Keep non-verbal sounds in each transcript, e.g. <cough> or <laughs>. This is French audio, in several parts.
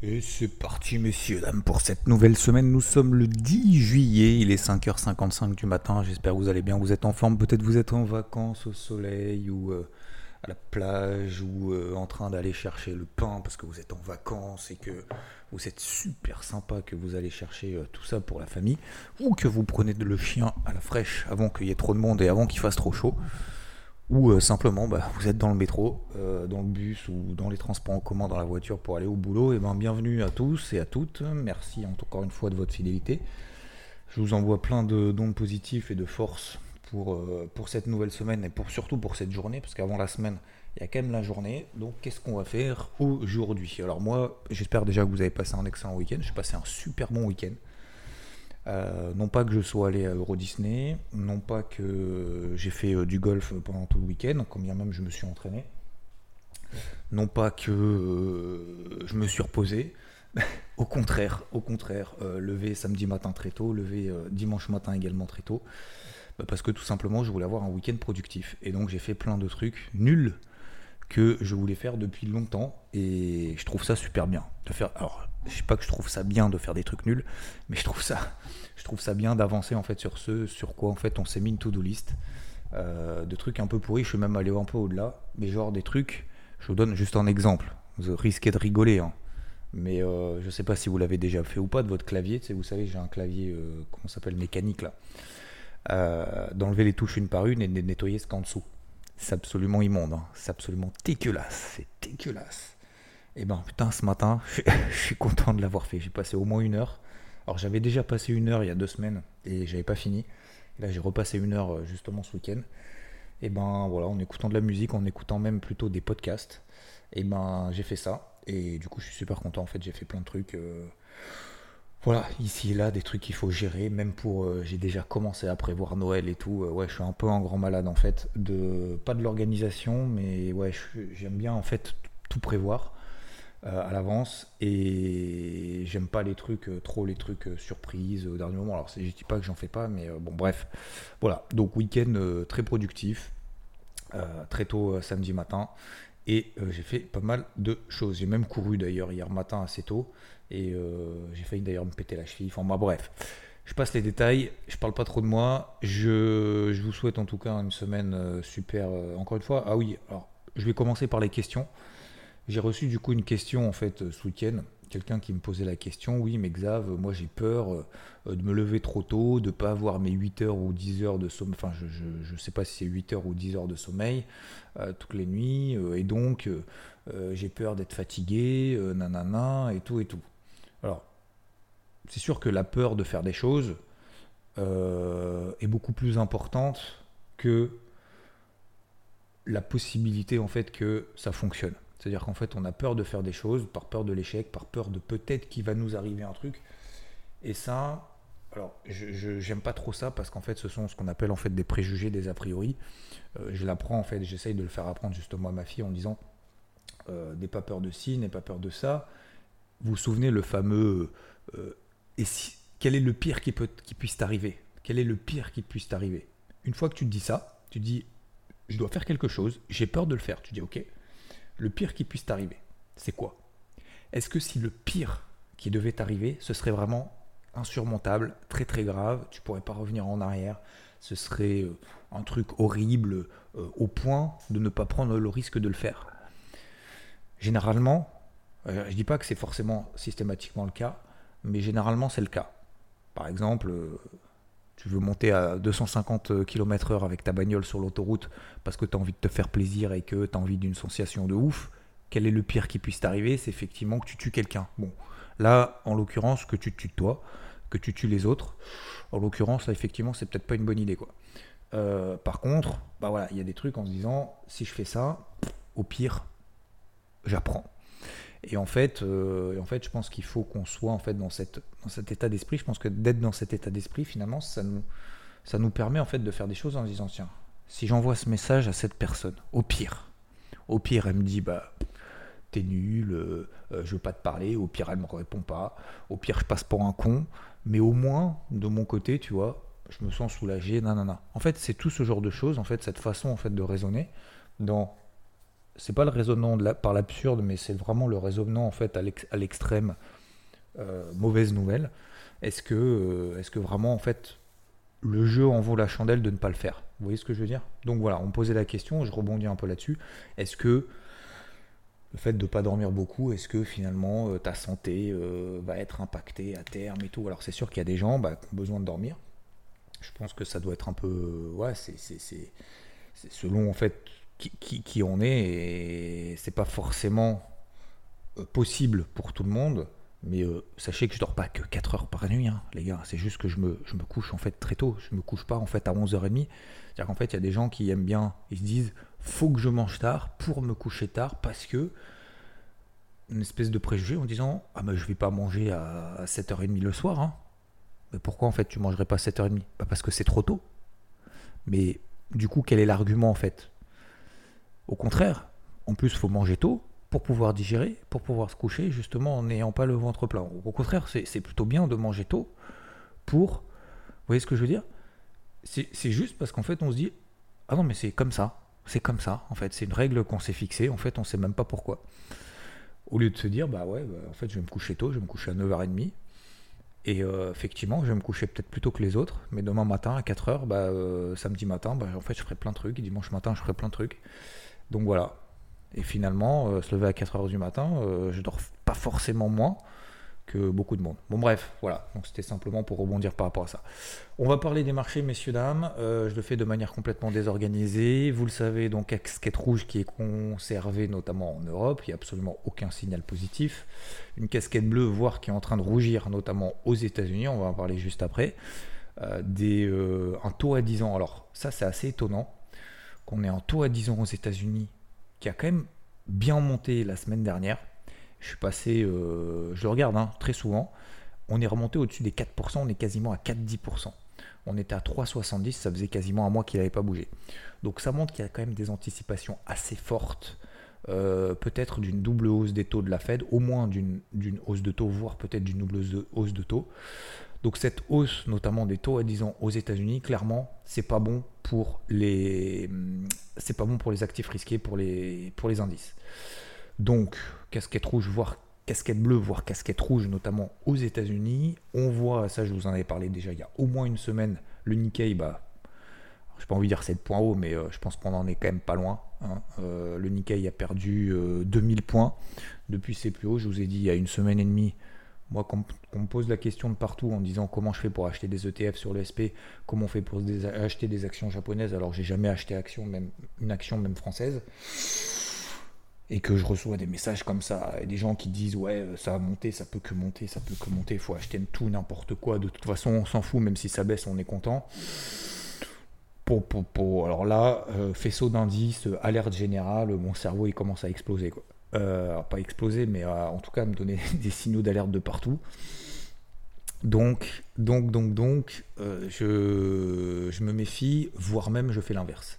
Et c'est parti, messieurs, dames, pour cette nouvelle semaine. Nous sommes le 10 juillet, il est 5h55 du matin. J'espère que vous allez bien, vous êtes en forme. Peut-être vous êtes en vacances au soleil ou euh, à la plage ou euh, en train d'aller chercher le pain parce que vous êtes en vacances et que vous êtes super sympa, que vous allez chercher euh, tout ça pour la famille. Ou que vous prenez le chien à la fraîche avant qu'il y ait trop de monde et avant qu'il fasse trop chaud ou euh, simplement bah, vous êtes dans le métro, euh, dans le bus ou dans les transports en commun, dans la voiture pour aller au boulot, et eh ben bienvenue à tous et à toutes. Merci encore une fois de votre fidélité. Je vous envoie plein de dons positifs et de force pour, euh, pour cette nouvelle semaine et pour, surtout pour cette journée, parce qu'avant la semaine, il y a quand même la journée. Donc qu'est-ce qu'on va faire aujourd'hui? Alors moi, j'espère déjà que vous avez passé un excellent week-end. J'ai passé un super bon week-end. Euh, non pas que je sois allé à Euro Disney, non pas que j'ai fait euh, du golf pendant tout le week-end, combien même je me suis entraîné, non pas que euh, je me suis reposé, <laughs> au contraire, au contraire, levé samedi matin très tôt, levé dimanche matin également très tôt, bah, parce que tout simplement je voulais avoir un week-end productif. Et donc j'ai fait plein de trucs nuls que je voulais faire depuis longtemps. Et je trouve ça super bien de faire je sais pas que je trouve ça bien de faire des trucs nuls, mais je trouve ça, je trouve ça bien d'avancer en fait sur ce sur quoi en fait on s'est mis une to-do list euh, de trucs un peu pourris. Je suis même allé un peu au-delà, mais genre des trucs. Je vous donne juste un exemple. Vous risquez de rigoler, hein. mais euh, je sais pas si vous l'avez déjà fait ou pas de votre clavier. Vous savez, j'ai un clavier euh, comment s'appelle mécanique là. d'enlever les touches une par une et de nettoyer ce qu'en dessous. C'est absolument immonde, hein. c'est absolument dégueulasse, c'est dégueulasse. Et eh ben putain, ce matin, <laughs> je suis content de l'avoir fait. J'ai passé au moins une heure. Alors j'avais déjà passé une heure il y a deux semaines et j'avais pas fini. là j'ai repassé une heure euh, justement ce week-end. Et eh ben voilà, en écoutant de la musique, en écoutant même plutôt des podcasts. Et eh ben j'ai fait ça. Et du coup je suis super content en fait, j'ai fait plein de trucs. Euh, voilà, ici et là, des trucs qu'il faut gérer, même pour. Euh, j'ai déjà commencé à prévoir Noël et tout. ouais, je suis un peu un grand malade en fait. De, pas de l'organisation, mais ouais, j'aime bien en fait tout prévoir. Euh, à l'avance. Et j'aime pas les trucs euh, trop les trucs euh, surprises au dernier moment. Alors je dis pas que j'en fais pas mais bon bref. Voilà. Donc week-end très productif très tôt samedi matin. Et j'ai fait pas mal de choses. J'ai même couru d'ailleurs hier matin assez tôt. Et j'ai failli d'ailleurs me péter la cheville. Enfin moi bref. Je passe les détails, je parle pas trop de moi. Je, je vous souhaite en tout cas une semaine super. encore une fois, ah oui, alors je vais commencer par les questions. J'ai reçu du coup une question en fait euh, ce week-end. Quelqu'un qui me posait la question, oui mais Xav, moi j'ai peur euh, de me lever trop tôt, de pas avoir mes 8 heures ou 10 heures de sommeil, enfin je ne sais pas si c'est 8 heures ou 10 heures de sommeil euh, toutes les nuits, et donc j'ai peur d'être fatigué, nanana, et tout et tout. Alors, c'est sûr que la peur de faire des choses est beaucoup plus importante que la possibilité en fait que ça fonctionne. C'est-à-dire qu'en fait, on a peur de faire des choses, par peur de l'échec, par peur de peut-être qu'il va nous arriver un truc. Et ça, alors, je j'aime pas trop ça parce qu'en fait, ce sont ce qu'on appelle en fait des préjugés, des a priori. Euh, je l'apprends en fait, j'essaye de le faire apprendre justement à ma fille en disant euh, n'aie pas peur de ci, n'aie pas peur de ça. Vous vous souvenez le fameux euh, et si, quel est le pire qui, peut, qui puisse t'arriver? Quel est le pire qui puisse t'arriver? Une fois que tu te dis ça, tu dis je dois faire quelque chose, j'ai peur de le faire. Tu dis ok, le pire qui puisse t'arriver, c'est quoi? Est-ce que si le pire qui devait t'arriver, ce serait vraiment insurmontable, très très grave, tu pourrais pas revenir en arrière, ce serait euh, un truc horrible euh, au point de ne pas prendre le risque de le faire? Généralement, euh, je dis pas que c'est forcément systématiquement le cas, mais généralement c'est le cas. Par exemple, tu veux monter à 250 km/h avec ta bagnole sur l'autoroute parce que tu as envie de te faire plaisir et que tu as envie d'une sensation de ouf, quel est le pire qui puisse t'arriver? C'est effectivement que tu tues quelqu'un. Bon, là, en l'occurrence, que tu tues toi, que tu tues les autres, en l'occurrence, là, effectivement, c'est peut-être pas une bonne idée, quoi. Euh, par contre, bah voilà, il y a des trucs en se disant, si je fais ça, au pire, j'apprends. Et en fait, euh, en fait je pense qu'il faut qu'on soit en fait dans, cette, dans cet état d'esprit. Je pense que d'être dans cet état d'esprit, finalement, ça nous, ça nous permet en fait de faire des choses en disant tiens, si j'envoie ce message à cette personne, au pire, au pire, elle me dit bah t'es nul, euh, euh, je veux pas te parler, au pire, elle me répond pas, au pire, je passe pour un con, mais au moins, de mon côté, tu vois, je me sens soulagé, nanana. En fait, c'est tout ce genre de choses, en fait, cette façon en fait de raisonner dans c'est pas le raisonnement par l'absurde, mais c'est vraiment le raisonnement en fait à l'extrême euh, mauvaise nouvelle. Est-ce que, euh, est-ce que vraiment en fait le jeu en vaut la chandelle de ne pas le faire? Vous voyez ce que je veux dire? Donc voilà, on me posait la question, je rebondis un peu là-dessus. Est-ce que le fait de ne pas dormir beaucoup, est-ce que finalement euh, ta santé va être impactée à terme et tout? Alors c'est sûr qu'il y a des gens bah, qui ont besoin de dormir. Je pense que ça doit être un peu, ouais, c'est, selon en fait qui, qui, on est et c'est pas forcément euh, possible pour tout le monde. Mais euh, sachez que je dors pas que 4 heures par nuit, hein, les gars. C'est juste que je me, je me couche en fait très tôt. Je me couche pas en fait à 11h30. C'est-à-dire qu'en fait, il y a des gens qui aiment bien, ils se disent faut que je mange tard pour me coucher tard parce que une espèce de préjugé en disant ah ben je vais pas manger à 7h30 le soir. Hein. Mais pourquoi en fait tu mangerais pas à 7h30 bah, Parce que c'est trop tôt. Mais du coup, quel est l'argument en fait? Au contraire, en plus, il faut manger tôt pour pouvoir digérer, pour pouvoir se coucher, justement en n'ayant pas le ventre plein. Au contraire, c'est plutôt bien de manger tôt pour. Vous voyez ce que je veux dire? C'est juste parce qu'en fait, on se dit Ah non, mais c'est comme ça. C'est comme ça, en fait. C'est une règle qu'on s'est fixée. En fait, on ne sait même pas pourquoi. Au lieu de se dire Bah ouais, bah, en fait, je vais me coucher tôt, je vais me coucher à 9h30. Et euh, effectivement, je vais me coucher peut-être plus tôt que les autres, mais demain matin à 4h, bah, euh, samedi matin, bah, en fait, je ferai plein de trucs, dimanche matin, je ferai plein de trucs. Donc voilà. Et finalement, euh, se lever à 4h du matin, je dors pas forcément moins, que beaucoup de monde. Bon bref, voilà, donc c'était simplement pour rebondir par rapport à ça. On va parler des marchés, messieurs, dames. Euh, je le fais de manière complètement désorganisée. Vous le savez, donc casquette rouge qui est conservée notamment en Europe, il n'y a absolument aucun signal positif. Une casquette bleue, voire qui est en train de rougir, notamment aux États-Unis, on va en parler juste après. Euh, des, euh, un taux à 10 ans, alors ça c'est assez étonnant, qu'on ait un taux à 10 ans aux États-Unis qui a quand même bien monté la semaine dernière. Je suis passé, euh, je le regarde hein, très souvent, on est remonté au-dessus des 4%, on est quasiment à 4-10%. On était à 3,70, ça faisait quasiment un mois qu'il n'avait pas bougé. Donc ça montre qu'il y a quand même des anticipations assez fortes, euh, peut-être d'une double hausse des taux de la Fed, au moins d'une hausse de taux, voire peut-être d'une double hausse de taux. Donc cette hausse, notamment des taux à 10 ans aux États-Unis, clairement, c'est pas bon pour les, c'est pas bon pour les actifs risqués, pour les, pour les indices. Donc, casquette rouge, voire casquette bleue, voire casquette rouge, notamment aux États-Unis. On voit, ça je vous en avais parlé déjà il y a au moins une semaine, le Nikkei, bah, je n'ai pas envie de dire 7 points haut, mais euh, je pense qu'on en est quand même pas loin. Hein. Euh, le Nikkei a perdu 2000 euh, points depuis ses plus hauts. Je vous ai dit il y a une semaine et demie, moi, quand on me pose la question de partout en disant comment je fais pour acheter des ETF sur le SP, comment on fait pour acheter des actions japonaises, alors j'ai jamais acheté action, même, une action même française et que je reçois des messages comme ça, et des gens qui disent ouais euh, ça a monté, ça peut que monter, ça peut que monter, il faut acheter tout n'importe quoi, de toute façon on s'en fout, même si ça baisse on est content. Pour, pour, Alors là, euh, faisceau d'indices, euh, alerte générale, mon cerveau il commence à exploser. Quoi. Pas exploser, mais en tout cas me donner <laughs> des signaux d'alerte de partout. Donc, donc, donc, donc, je, je, me méfie, voire même je fais l'inverse.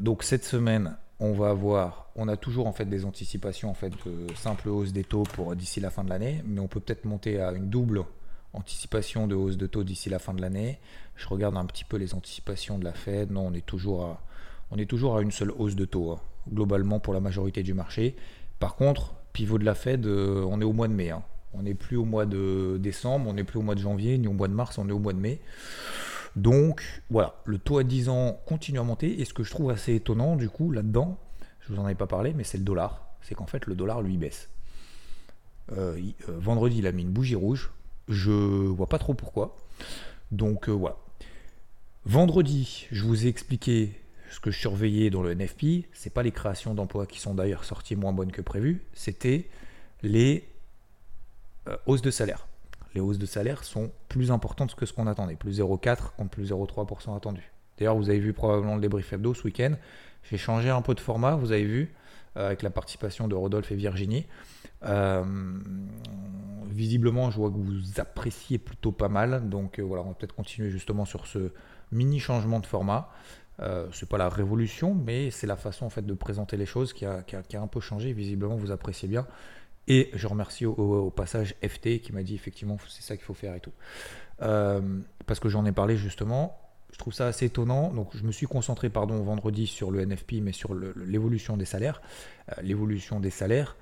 donc cette semaine, on va avoir, on a toujours en fait des anticipations en fait de simple hausse des taux pour d'ici la fin de l'année, mais on peut peut-être monter à une double anticipation de hausse de taux d'ici la fin de l'année. Je regarde un petit peu les anticipations de la Fed. Non, on est toujours à, on est toujours à une seule hausse de taux hein, globalement pour la majorité du marché. Par contre, pivot de la Fed, euh, on est au mois de mai. Hein. On n'est plus au mois de décembre, on n'est plus au mois de janvier, ni au mois de mars, on est au mois de mai. Donc voilà, le taux à 10 ans continue à monter. Et ce que je trouve assez étonnant du coup là-dedans, je vous en avais pas parlé, mais c'est le dollar. C'est qu'en fait le dollar lui baisse. Euh, euh, vendredi il a mis une bougie rouge. Je vois pas trop pourquoi. Donc voilà. Vendredi, je vous ai expliqué ce que je surveillais dans le NFP. C'est pas les créations d'emplois qui sont d'ailleurs sorties moins bonnes que prévu. C'était les hausses de salaire les hausses de salaire sont plus importantes que ce qu'on attendait. Plus 0,4 contre plus 0,3% attendu. D'ailleurs, vous avez vu probablement le débrief hebdo ce week-end. J'ai changé un peu de format, vous avez vu, euh, avec la participation de Rodolphe et Virginie. Euh, visiblement, je vois que vous appréciez plutôt pas mal. Donc euh, voilà, on va peut-être continuer justement sur ce mini changement de format. Euh, c'est pas la révolution, mais c'est la façon en fait de présenter les choses qui a, qui a un peu changé. Visiblement, vous appréciez bien. Et je remercie au, passage FT qui m'a dit effectivement c'est ça qu'il faut faire et tout. Euh, parce que j'en ai parlé justement, Je trouve ça assez étonnant. Donc, je me suis concentré, pardon, vendredi sur le NFP, mais sur l'évolution des salaires. Euh, l'évolution des salaires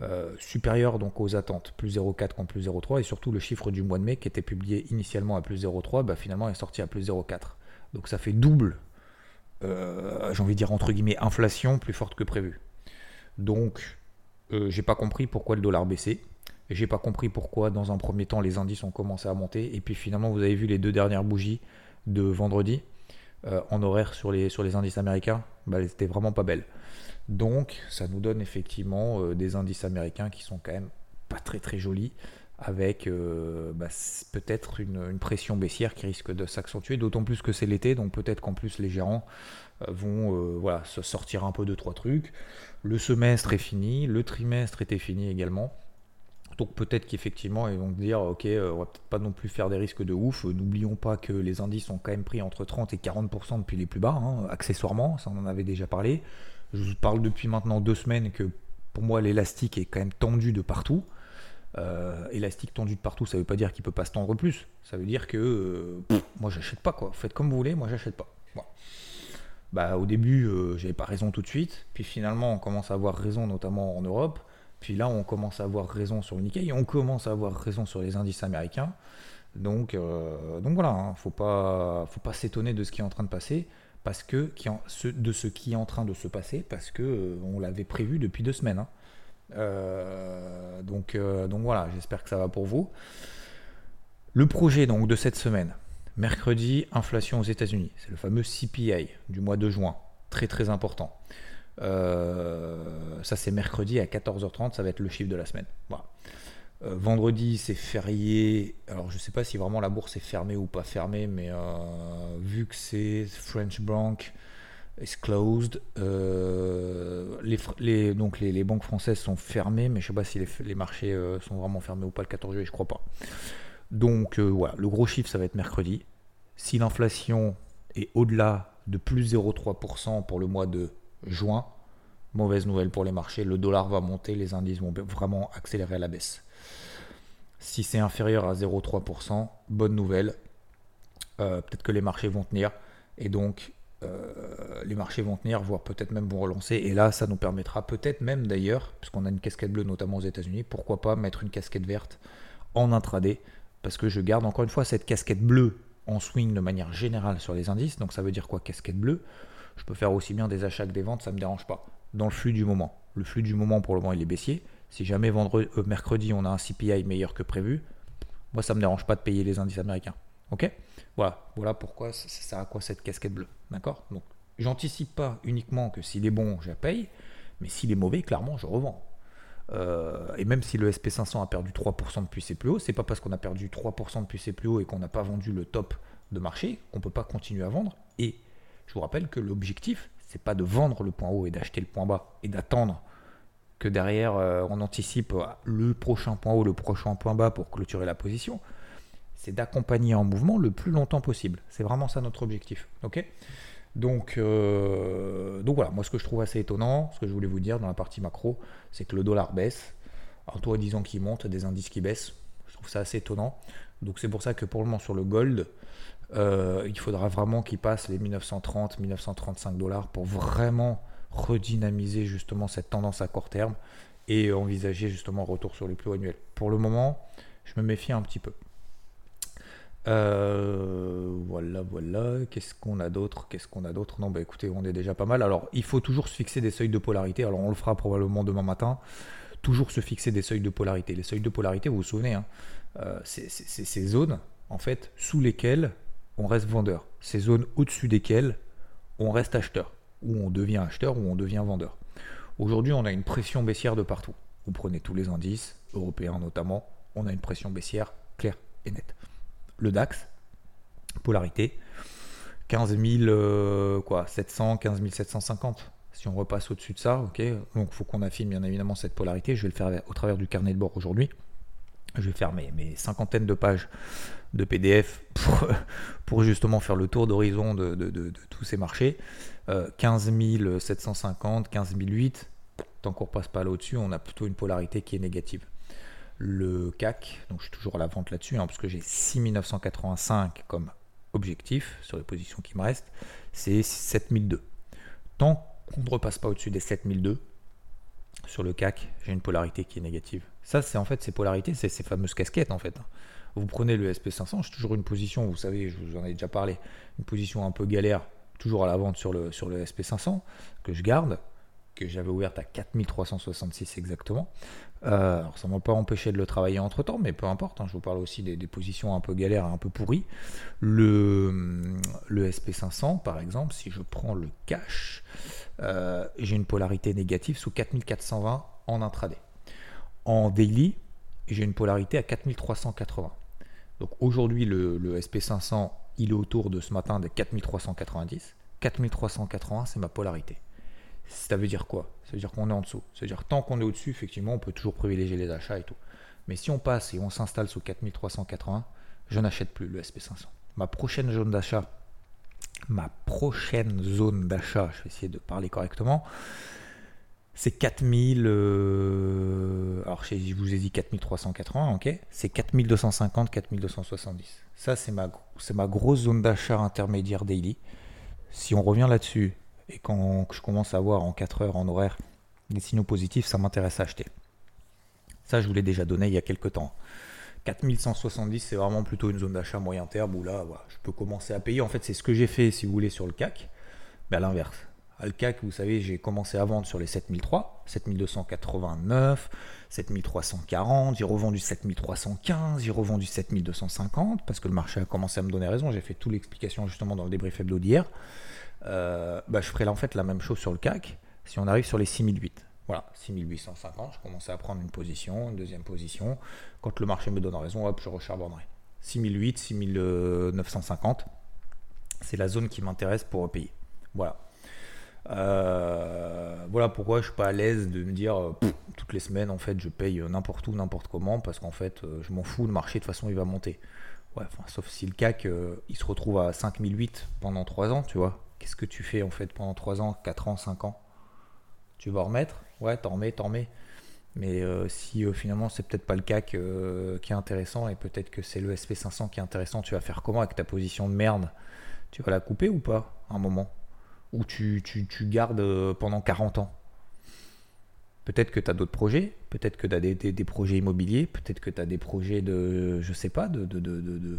euh, supérieure donc aux attentes, plus 0,4 contre plus 0,3, et surtout le chiffre du mois de mai qui était publié initialement à plus 0,3, bah, finalement est sorti à plus 0,4. Donc ça fait double, euh, j'ai envie de dire entre guillemets, inflation plus forte que prévu. Donc, j'ai pas compris pourquoi le dollar baissait. J'ai pas compris pourquoi, dans un premier temps, les indices ont commencé à monter. Et puis finalement, vous avez vu les deux dernières bougies de vendredi euh, en horaire sur les, sur les indices américains. Bah, elles étaient vraiment pas belles. Donc, ça nous donne effectivement euh, des indices américains qui sont quand même pas très très jolis, avec euh, bah, peut-être une, pression baissière qui risque de s'accentuer, d'autant plus que c'est l'été, donc peut-être qu'en plus les gérants vont voilà, se sortir un peu de trois trucs. Le semestre est fini, le trimestre était fini également. Donc peut-être qu'effectivement, ils vont dire, ok, euh, on va peut-être pas non plus faire des risques de ouf. N'oublions pas que les indices ont quand même pris entre 30 et 40% depuis les plus bas, hein, accessoirement, ça on en avait déjà parlé. Je vous parle depuis maintenant deux semaines que pour moi l'élastique est quand même tendu de partout. Euh, élastique tendu de partout, ça veut pas dire qu'il peut pas se tendre plus. Ça veut dire que euh, moi j'achète pas quoi. Faites comme vous voulez, moi j'achète pas. Bah, au début, j'avais pas raison tout de suite. Puis finalement, on commence à avoir raison, notamment en Europe. Puis là, on commence à avoir raison sur le Nikkei, on commence à avoir raison sur les indices américains. Donc, euh, donc voilà, il hein, faut pas, faut pas s'étonner de ce qui est en train de passer, parce que de ce qui est en train de se passer, parce que euh, on l'avait prévu depuis deux semaines. Hein. Euh, donc, donc voilà, j'espère que ça va pour vous. Le projet donc de cette semaine, mercredi, inflation aux États-Unis, c'est le fameux CPI du mois de juin, très très important. Euh, ça, c'est mercredi à 14h30, ça va être le chiffre de la semaine. Euh, vendredi, c'est férié. Alors, je ne sais pas si vraiment la bourse est fermée ou pas fermée, mais euh, vu que c'est French Bank is closed, les, banques françaises sont fermées, mais je ne sais pas si les, marchés sont vraiment fermés ou pas le 14 juillet, je crois pas. Donc voilà, le gros chiffre, ça va être mercredi. Si l'inflation est au-delà de plus 0,3% pour le mois de juin, mauvaise nouvelle pour les marchés, le dollar va monter, les indices vont vraiment accélérer à la baisse. Si c'est inférieur à 0,3%, bonne nouvelle, euh, peut-être que les marchés vont tenir, et donc euh, les marchés vont tenir, voire peut-être même vont relancer, et là ça nous permettra peut-être même d'ailleurs, puisqu'on a une casquette bleue notamment aux États-Unis, pourquoi pas mettre une casquette verte en intraday, parce que je garde encore une fois cette casquette bleue en swing de manière générale sur les indices, donc ça veut dire quoi casquette bleue? Je peux faire aussi bien des achats que des ventes, ça ne me dérange pas. Dans le flux du moment. Le flux du moment, pour le moment, il est baissier. Si jamais vendredi, euh, mercredi, on a un CPI meilleur que prévu, moi, ça ne me dérange pas de payer les indices américains. Ok Voilà. Voilà pourquoi ça sert à quoi cette casquette bleue. D'accord? Donc, j'anticipe pas uniquement que s'il est bon, je paye, mais s'il est mauvais, clairement, je revends. Euh, et même si le SP500 a perdu 3% depuis ses plus hauts, c'est pas parce qu'on a perdu 3% depuis ses plus hauts et qu'on n'a pas vendu le top de marché qu'on peut pas continuer à vendre. Et je vous rappelle que l'objectif, c'est pas de vendre le point haut et d'acheter le point bas et d'attendre que derrière euh, on anticipe le prochain point haut, le prochain point bas pour clôturer la position. C'est d'accompagner en mouvement le plus longtemps possible. C'est vraiment ça notre objectif. Euh, donc voilà, moi ce que je trouve assez étonnant, ce que je voulais vous dire dans la partie macro, c'est que le dollar baisse. Alors toi disons qu'il monte, des indices qui baissent. Je trouve ça assez étonnant. Donc c'est pour ça que pour le moment sur le gold, euh, il faudra vraiment qu'il passe les 1930, 1935 dollars pour vraiment redynamiser justement cette tendance à court terme et envisager justement un retour sur les plus annuels. Pour le moment, je me méfie un petit peu. Euh, voilà, voilà. Qu'est-ce qu'on a d'autre? Qu'est-ce qu'on a d'autre? Non, bah écoutez, on est déjà pas mal. Alors, il faut toujours se fixer des seuils de polarité. Alors, on le fera probablement demain matin. Toujours se fixer des seuils de polarité. Les seuils de polarité, vous vous souvenez, hein, euh, c'est ces zones, en fait, sous lesquelles on reste vendeur. Ces zones au-dessus desquelles on reste acheteur, ou on devient acheteur, ou on devient vendeur. Aujourd'hui, on a une pression baissière de partout. Vous prenez tous les indices, européens notamment, on a une pression baissière claire et nette. Le DAX, polarité, 15 000, quoi, 700, 15 750. Si on repasse au-dessus de ça, ok, donc faut qu'on affine bien évidemment cette polarité. Je vais le faire au travers du carnet de bord aujourd'hui. Je vais faire mes, cinquantaines de pages de PDF <laughs> pour, justement faire le tour d'horizon de, tous ces marchés. 15 750, 15 008, tant qu'on ne repasse pas là au-dessus, on a plutôt une polarité qui est négative. Le CAC, donc je suis toujours à la vente là-dessus, hein, parce que j'ai 6985 comme objectif sur les positions qui me restent, c'est 7002. Tant qu'on ne repasse pas au-dessus des 7002, sur le CAC, j'ai une polarité qui est négative. Ça, c'est en fait ces polarités, c'est ces fameuses casquettes en fait. Vous prenez le SP500, j'ai toujours une position, vous savez, je vous en ai déjà parlé, une position un peu galère, toujours à la vente sur le, sur le SP500, que je garde, que j'avais ouverte à 4366 exactement. Euh, ça ne m'a pas empêché de le travailler entre temps, mais peu importe, hein, je vous parle aussi des, positions un peu galères, un peu pourries. Le, le SP500, par exemple, si je prends le cash, euh, j'ai une polarité négative sous 4420 en intraday. En daily, j'ai une polarité à 4380. Donc aujourd'hui, le, le SP500, il est autour de ce matin de 4390. 4380, c'est ma polarité. Ça veut dire quoi? Ça veut dire qu'on est en dessous. Ça veut dire tant qu'on est au-dessus, effectivement, on peut toujours privilégier les achats et tout. Mais si on passe et on s'installe sous 4380, je n'achète plus le SP500. Ma prochaine zone d'achat, ma prochaine zone d'achat, je vais essayer de parler correctement, c'est 4000. Euh, alors, je vous ai dit 4380, ok? C'est 4250, 4270. Ça, c'est ma, ma grosse zone d'achat intermédiaire daily. Si on revient là-dessus, et quand je commence à voir en 4 heures en horaire des signaux positifs, ça m'intéresse à acheter. Ça, je vous l'ai déjà donné il y a quelques temps. 4170, c'est vraiment plutôt une zone d'achat moyen terme où là, je peux commencer à payer. En fait, c'est ce que j'ai fait, si vous voulez, sur le CAC. Mais à l'inverse. le CAC, vous savez, j'ai commencé à vendre sur les 7003, 7289, 7340, j'ai revendu 7315, j'ai revendu 7250 parce que le marché a commencé à me donner raison. J'ai fait toute l'explication justement dans le débrief hebdo d'hier. Euh, bah, je ferai en fait la même chose sur le CAC si on arrive sur les 6008. Voilà, 6850, je commençais à prendre une position, une deuxième position. Quand le marché me donne raison, hop, je recharbonnerai. 6008, 6950, c'est la zone qui m'intéresse pour payer. Voilà. Euh, voilà pourquoi je suis pas à l'aise de me dire euh, toutes les semaines en fait je paye n'importe où, n'importe comment parce qu'en fait je m'en fous, le marché de toute façon il va monter. Sauf si le CAC il se retrouve à 5008 pendant 3 ans, tu vois qu'est-ce que tu fais en fait pendant 3 ans, 4 ans, 5 ans? Tu vas remettre? Ouais, t'en remets, t'en remets. Mais euh, si euh, finalement c'est peut-être pas le CAC euh, qui est intéressant et peut-être que c'est le SP500 qui est intéressant, tu vas faire comment avec ta position de merde? Tu vas la couper ou pas à un moment? Ou tu, tu, gardes pendant 40 ans? Peut-être que tu as d'autres projets, peut-être que tu as des, projets immobiliers, peut-être que tu as des projets de, je sais pas, de, de, de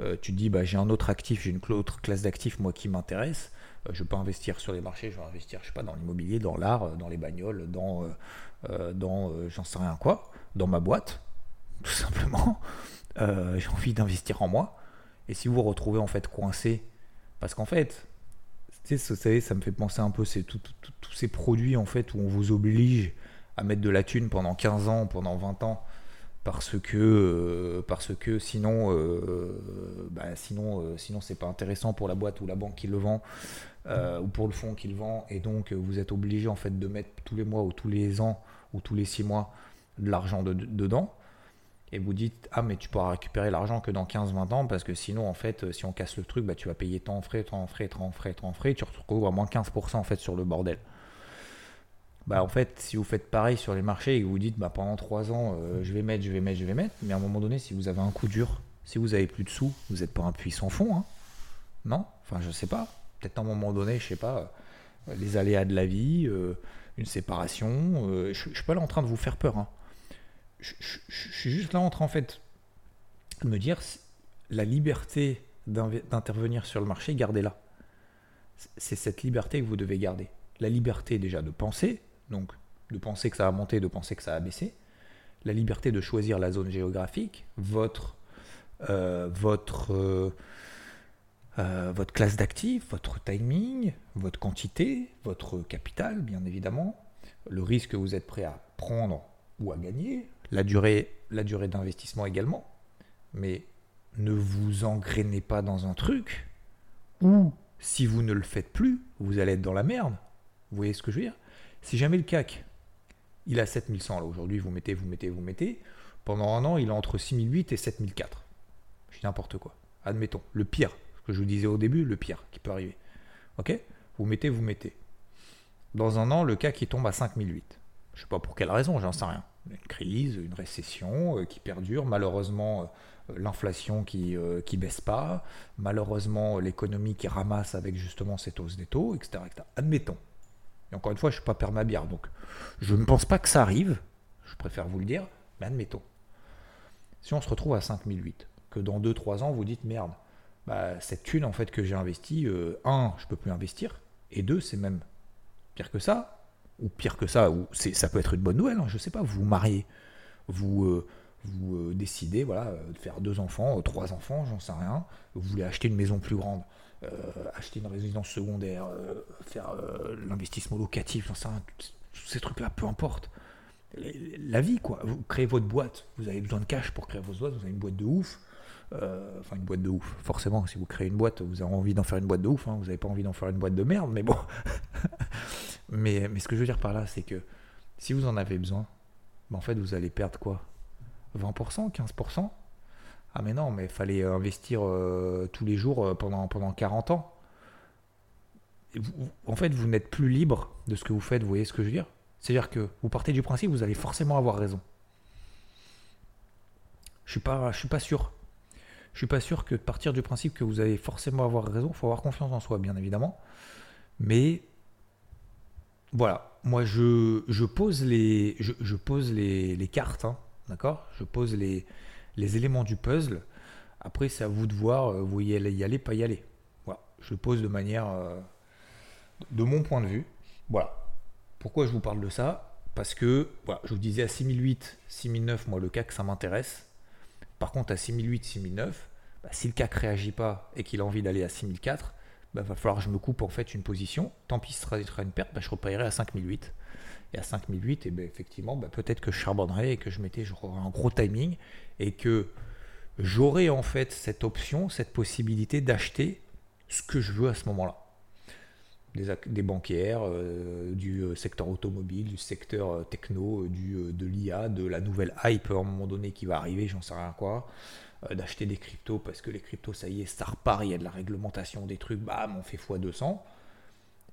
euh, tu te dis bah, j'ai un autre actif, j'ai une autre classe d'actifs moi qui m'intéresse. Euh, je peux investir sur les marchés, je vais investir, je sais pas, dans l'immobilier, dans l'art, euh, dans les bagnoles, dans, dans j'en sais rien quoi, dans ma boîte, <laughs> tout simplement. j'ai envie d'investir en moi. Et si vous vous retrouvez en fait coincé, parce qu'en fait, tu sais, ça me fait penser un peu c'est tous ces produits en fait où on vous oblige à mettre de la thune pendant 15 ans, pendant 20 ans parce que euh, parce que sinon euh, bah, sinon euh, sinon c'est pas intéressant pour la boîte ou la banque qui le vend ou pour le fonds qui le vend. Et donc vous êtes obligé en fait de mettre tous les mois ou tous les ans ou tous les six mois de l'argent dedans. Et vous dites ah mais tu pourras récupérer l'argent que dans 15-20 ans parce que sinon en fait si on casse le truc bah, tu vas payer tant en frais tant frais tant frais tant frais tu retrouves à moins 15% en fait sur le bordel bah en fait, si vous faites pareil sur les marchés et que vous dites bah, pendant 3 ans, euh, je vais mettre, je vais mettre, je vais mettre, mais à un moment donné, si vous avez un coup dur, si vous avez plus de sous, vous n'êtes pas un puits sans fond, hein non? Enfin, je sais pas. Peut-être à un moment donné, je sais pas, euh, les aléas de la vie, euh, une séparation. je, je suis pas là en train de vous faire peur. Hein. Je, suis juste là en train en fait de me dire la liberté d'intervenir sur le marché, gardez-la. C'est cette liberté que vous devez garder. La liberté déjà de penser, donc de penser que ça va monter, de penser que ça va baisser, la liberté de choisir la zone géographique, votre, euh, euh, euh, votre classe d'actifs, votre timing, votre quantité, votre capital, bien évidemment, le risque que vous êtes prêt à prendre ou à gagner, la durée, la durée d'investissement également. Mais ne vous engrainez pas dans un truc où, si vous ne le faites plus, vous allez être dans la merde. Vous voyez ce que je veux dire? Si jamais le CAC, il a 7100, là aujourd'hui, vous mettez, vous mettez, vous mettez, pendant un an, il est entre 6008 et 7004. Je dis n'importe quoi. Admettons, le pire, ce que je vous disais au début, le pire qui peut arriver. Ok? Vous mettez, vous mettez. Dans un an, le CAC, il tombe à 5008. Je sais pas pour quelle raison, j'en sais rien. Une crise, une récession euh, qui perdure, malheureusement euh, l'inflation qui ne qui baisse pas, malheureusement l'économie qui ramasse avec justement cette hausse des taux, etc. Admettons. Et encore une fois, je ne suis pas père bière, donc je ne pense pas que ça arrive, je préfère vous le dire, mais admettons. Si on se retrouve à 5008, que dans 2-3 ans, vous dites merde, bah, cette thune en fait que j'ai investie, euh, un, je peux plus investir, et deux, c'est même pire que ça, ou pire que ça, ou ça peut être une bonne nouvelle, hein, je sais pas, vous vous mariez, vous, euh, vous euh, décidez voilà, de faire deux enfants, trois enfants, j'en sais rien, vous voulez acheter une maison plus grande, acheter une résidence secondaire, faire l'investissement locatif, j'en sais rien, tous ces trucs-là, peu importe. La vie, quoi. Vous créez votre boîte, vous avez besoin de cash pour créer votre boîte, vous avez une boîte de ouf, euh, enfin, une boîte de ouf. Forcément, si vous créez une boîte, vous avez envie d'en faire une boîte de ouf. Hein. Vous n'avez pas envie d'en faire une boîte de merde, mais bon. <laughs> mais, mais ce que je veux dire par là, c'est que si vous en avez besoin, ben, en fait, vous allez perdre quoi? 20% 15% Ah, mais non, mais il fallait investir euh, tous les jours euh, pendant, pendant 40 ans. en fait, vous n'êtes plus libre de ce que vous faites, vous voyez ce que je veux dire? C'est-à-dire que vous partez du principe, vous allez forcément avoir raison. Je suis je suis pas sûr. Je suis pas sûr que partir du principe que vous allez forcément avoir raison, il faut avoir confiance en soi, bien évidemment. Mais voilà, moi je, pose les, je, pose les, cartes, hein, d'accord? Je pose les, les éléments du puzzle. Après, c'est à vous de voir, euh, vous voyez y aller, pas y aller. Voilà, je pose de manière, euh, de mon point de vue. Voilà. Pourquoi je vous parle de ça? Parce que, je vous disais à 6008, 6009, moi le CAC, ça m'intéresse. Par contre, à 6008, 6009, bah, si le CAC réagit pas et qu'il a envie d'aller à 6004, il bah, va falloir que je me coupe en fait une position. Tant pis, ce sera, une perte, bah, je repayerai à 5008. Et à 5008, et ben, effectivement, peut-être que je charbonnerai et que je mettais un gros timing et que j'aurai en fait cette option, cette possibilité d'acheter ce que je veux à ce moment-là des, banquières, euh, du euh, secteur automobile, du secteur euh, techno, de l'IA, de la nouvelle hype à un moment donné qui va arriver, j'en sais rien quoi, d'acheter des cryptos parce que les cryptos, ça y est, ça repart, il y a de la réglementation, des trucs, bam, on fait x200.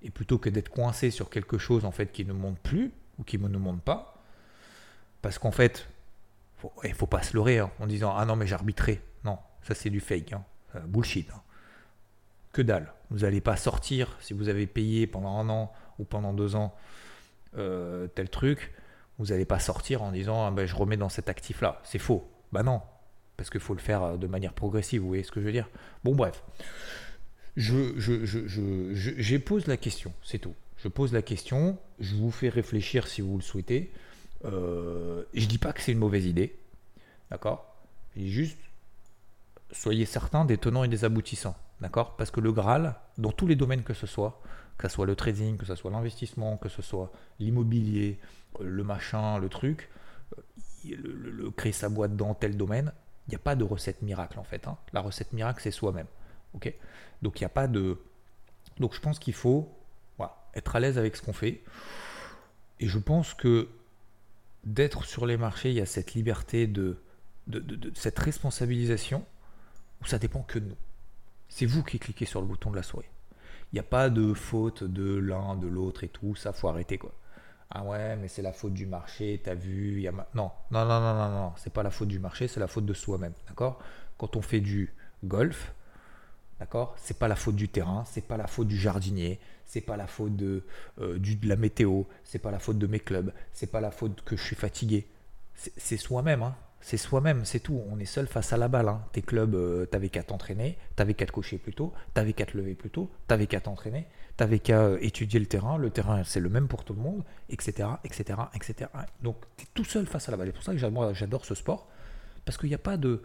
Et plutôt que d'être coincé sur quelque chose en fait qui ne monte plus ou qui ne monte pas, parce qu'en fait, il ne faut pas se leurrer hein, en disant ah non mais j'arbitrerai. Non, ça c'est du fake, hein. bullshit. Hein que dalle. Vous n'allez pas sortir si vous avez payé pendant un an ou pendant deux ans euh, tel truc. Vous n'allez pas sortir en disant ah ben, je remets dans cet actif-là. C'est faux. Bah non, parce qu'il faut le faire euh, de manière progressive. Vous voyez ce que je veux dire Bon, bref. Je, je, je, je, pose la question, c'est tout. Je pose la question, je vous fais réfléchir si vous le souhaitez. Euh, je dis pas que c'est une mauvaise idée, d'accord? Juste, soyez certains des tenants et des aboutissants. D'accord? Parce que le Graal, dans tous les domaines que ce soit, que ce soit le trading, que ce soit l'investissement, que ce soit l'immobilier, le machin, le truc, euh, le, créer sa boîte dans tel domaine, il n'y a pas de recette miracle en fait. Hein. La recette miracle, c'est soi-même. Donc il n'y a pas de. Donc je pense qu'il faut être à l'aise avec ce qu'on fait. Et je pense que d'être sur les marchés, il y a cette liberté de, cette responsabilisation où ça dépend que de nous. C'est vous qui cliquez sur le bouton de la souris. Il n'y a pas de faute de l'un, de l'autre et tout. Ça, faut arrêter quoi. Ah ouais, mais c'est la faute du marché, t'as vu, non, non, non, non, non, non, c'est pas la faute du marché, c'est la faute de soi-même, d'accord? Quand on fait du golf, d'accord, c'est pas la faute du terrain, c'est pas la faute du jardinier, c'est pas la faute de, euh, du, de la météo, c'est pas la faute de mes clubs, c'est pas la faute que je suis fatigué, c'est soi-même, hein c'est soi-même, c'est tout. On est seul face à la balle. Hein. Tes clubs, euh, t'avais qu'à t'entraîner, t'avais qu'à te coucher plus tôt, t'avais qu'à te lever plus tôt, t'avais qu'à t'entraîner, t'avais qu'à euh, étudier le terrain. Le terrain, c'est le même pour tout le monde, etc., etc., etc. Donc, t'es tout seul face à la balle. C'est pour ça que j'adore ce sport, parce qu'il n'y a pas de,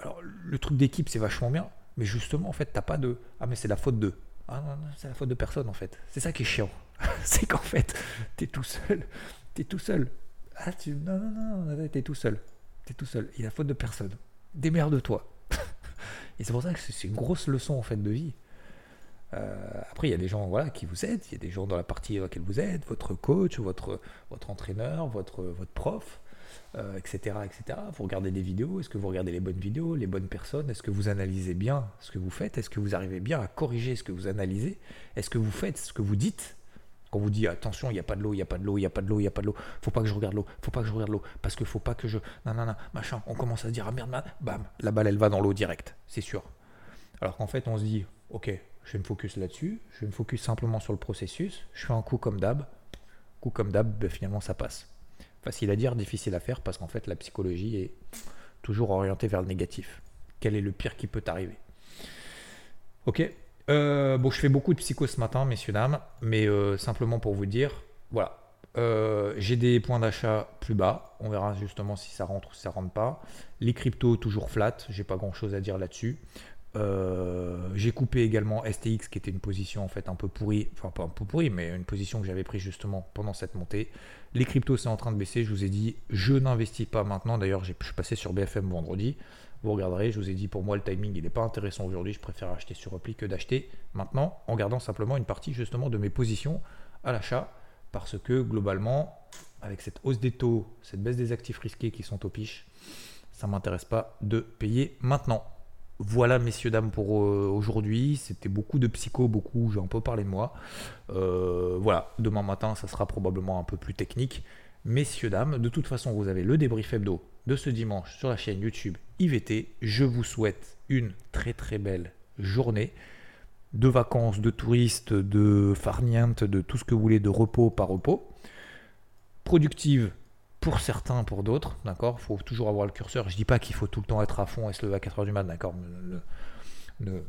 Alors, le truc d'équipe, c'est vachement bien, mais justement, en fait, t'as pas de. Ah, mais c'est la faute de. Ah non, non c'est la faute de personne, en fait. C'est ça qui est chiant. <laughs> c'est qu'en fait, t'es tout seul. T'es tout seul. Ah, tu... Non, non, non, t'es tout seul. T'es tout seul. Il a faute de personne. Démerde-toi. <laughs> Et c'est pour ça que c'est une grosse leçon en fait de vie. Euh, après, il y a des gens voilà, qui vous aident, il y a des gens dans la partie dans laquelle vous êtes, votre coach, votre, votre entraîneur, votre, votre prof, euh, etc. Vous regardez des vidéos, est-ce que vous regardez les bonnes vidéos, les bonnes personnes? Est-ce que vous analysez bien ce que vous faites? Est-ce que vous arrivez bien à corriger ce que vous analysez? Est-ce que vous faites ce que vous dites? Quand vous dit attention, il n'y a pas de l'eau, il n'y a pas de l'eau, il n'y a pas de l'eau, il n'y a pas de l'eau, faut pas que je regarde l'eau, faut pas que je regarde l'eau, parce que faut pas que je. Non, machin, on commence à se dire ah merde, bam, la balle elle va dans l'eau direct, c'est sûr. Alors qu'en fait, on se dit ok, je vais me focus là-dessus, je vais me focus simplement sur le processus, je fais un coup comme d'hab, coup comme d'hab, ben, finalement ça passe. Facile à dire, difficile à faire, parce qu'en fait la psychologie est toujours orientée vers le négatif. Quel est le pire qui peut t'arriver? Ok, euh, bon, je fais beaucoup de psycho ce matin, messieurs, dames, mais euh, simplement pour vous dire, voilà, euh, j'ai des points d'achat plus bas. On verra justement si ça rentre ou si ça rentre pas. Les cryptos toujours flat, j'ai pas grand chose à dire là-dessus. J'ai coupé également STX qui était une position en fait un peu pourrie, enfin pas un peu pourrie, mais une position que j'avais prise justement pendant cette montée. Les cryptos c'est en train de baisser, je vous ai dit, je n'investis pas maintenant. D'ailleurs, je suis passé sur BFM vendredi. Vous regarderez, je vous ai dit pour moi le timing il n'est pas intéressant aujourd'hui, je préfère acheter sur repli que d'acheter maintenant en gardant simplement une partie justement de mes positions à l'achat parce que globalement avec cette hausse des taux, cette baisse des actifs risqués qui sont au piche, ça m'intéresse pas de payer maintenant. Voilà messieurs dames pour euh, aujourd'hui, c'était beaucoup de psycho, beaucoup, j'ai un peu parlé de moi. Euh, voilà, demain matin ça sera probablement un peu plus technique. Messieurs, dames, de toute façon, vous avez le débrief hebdo de ce dimanche sur la chaîne YouTube IVT. Je vous souhaite une très très belle journée de vacances, de touristes, de farniente, de tout ce que vous voulez, de repos par repos. Productive pour certains, pour d'autres, d'accord faut toujours avoir le curseur. Je dis pas qu'il faut tout le temps être à fond et se lever à 4h du mat, d'accord Ne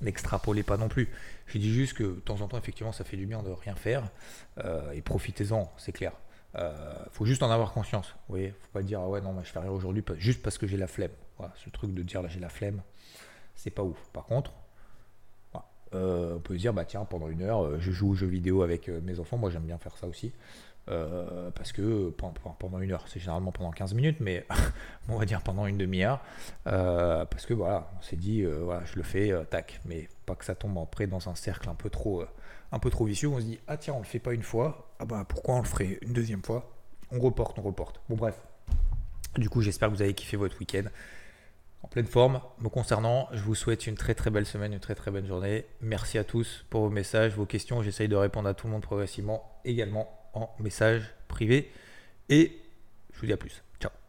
n'extrapolez pas non plus. Je dis juste que de temps en temps, effectivement, ça fait du bien de rien faire. Euh, et profitez-en, c'est clair. Euh, faut juste en avoir conscience. Vous voyez, faut pas dire ah ouais non, je fais rien aujourd'hui juste parce que j'ai la flemme. Ce truc de dire là j'ai la flemme, c'est pas ouf. Par contre, euh, on peut dire bah tiens pendant une heure je joue aux jeux vidéo avec mes enfants. Moi j'aime bien faire ça aussi. Parce que pendant une heure, c'est généralement pendant 15 minutes, mais <laughs> on va dire pendant une demi-heure, parce que voilà, on s'est dit, voilà, je le fais, tac, mais pas que ça tombe après dans un cercle un peu trop, un peu trop vicieux, on se dit ah tiens on le fait pas une fois, ah bah pourquoi on le ferait une deuxième fois? On reporte, on reporte. Bon bref. Du coup j'espère que vous avez kiffé votre week-end. En pleine forme. Me concernant, je vous souhaite une très très belle semaine, une très très bonne journée. Merci à tous pour vos messages, vos questions. J'essaye de répondre à tout le monde progressivement, également en message privé. Et je vous dis à plus.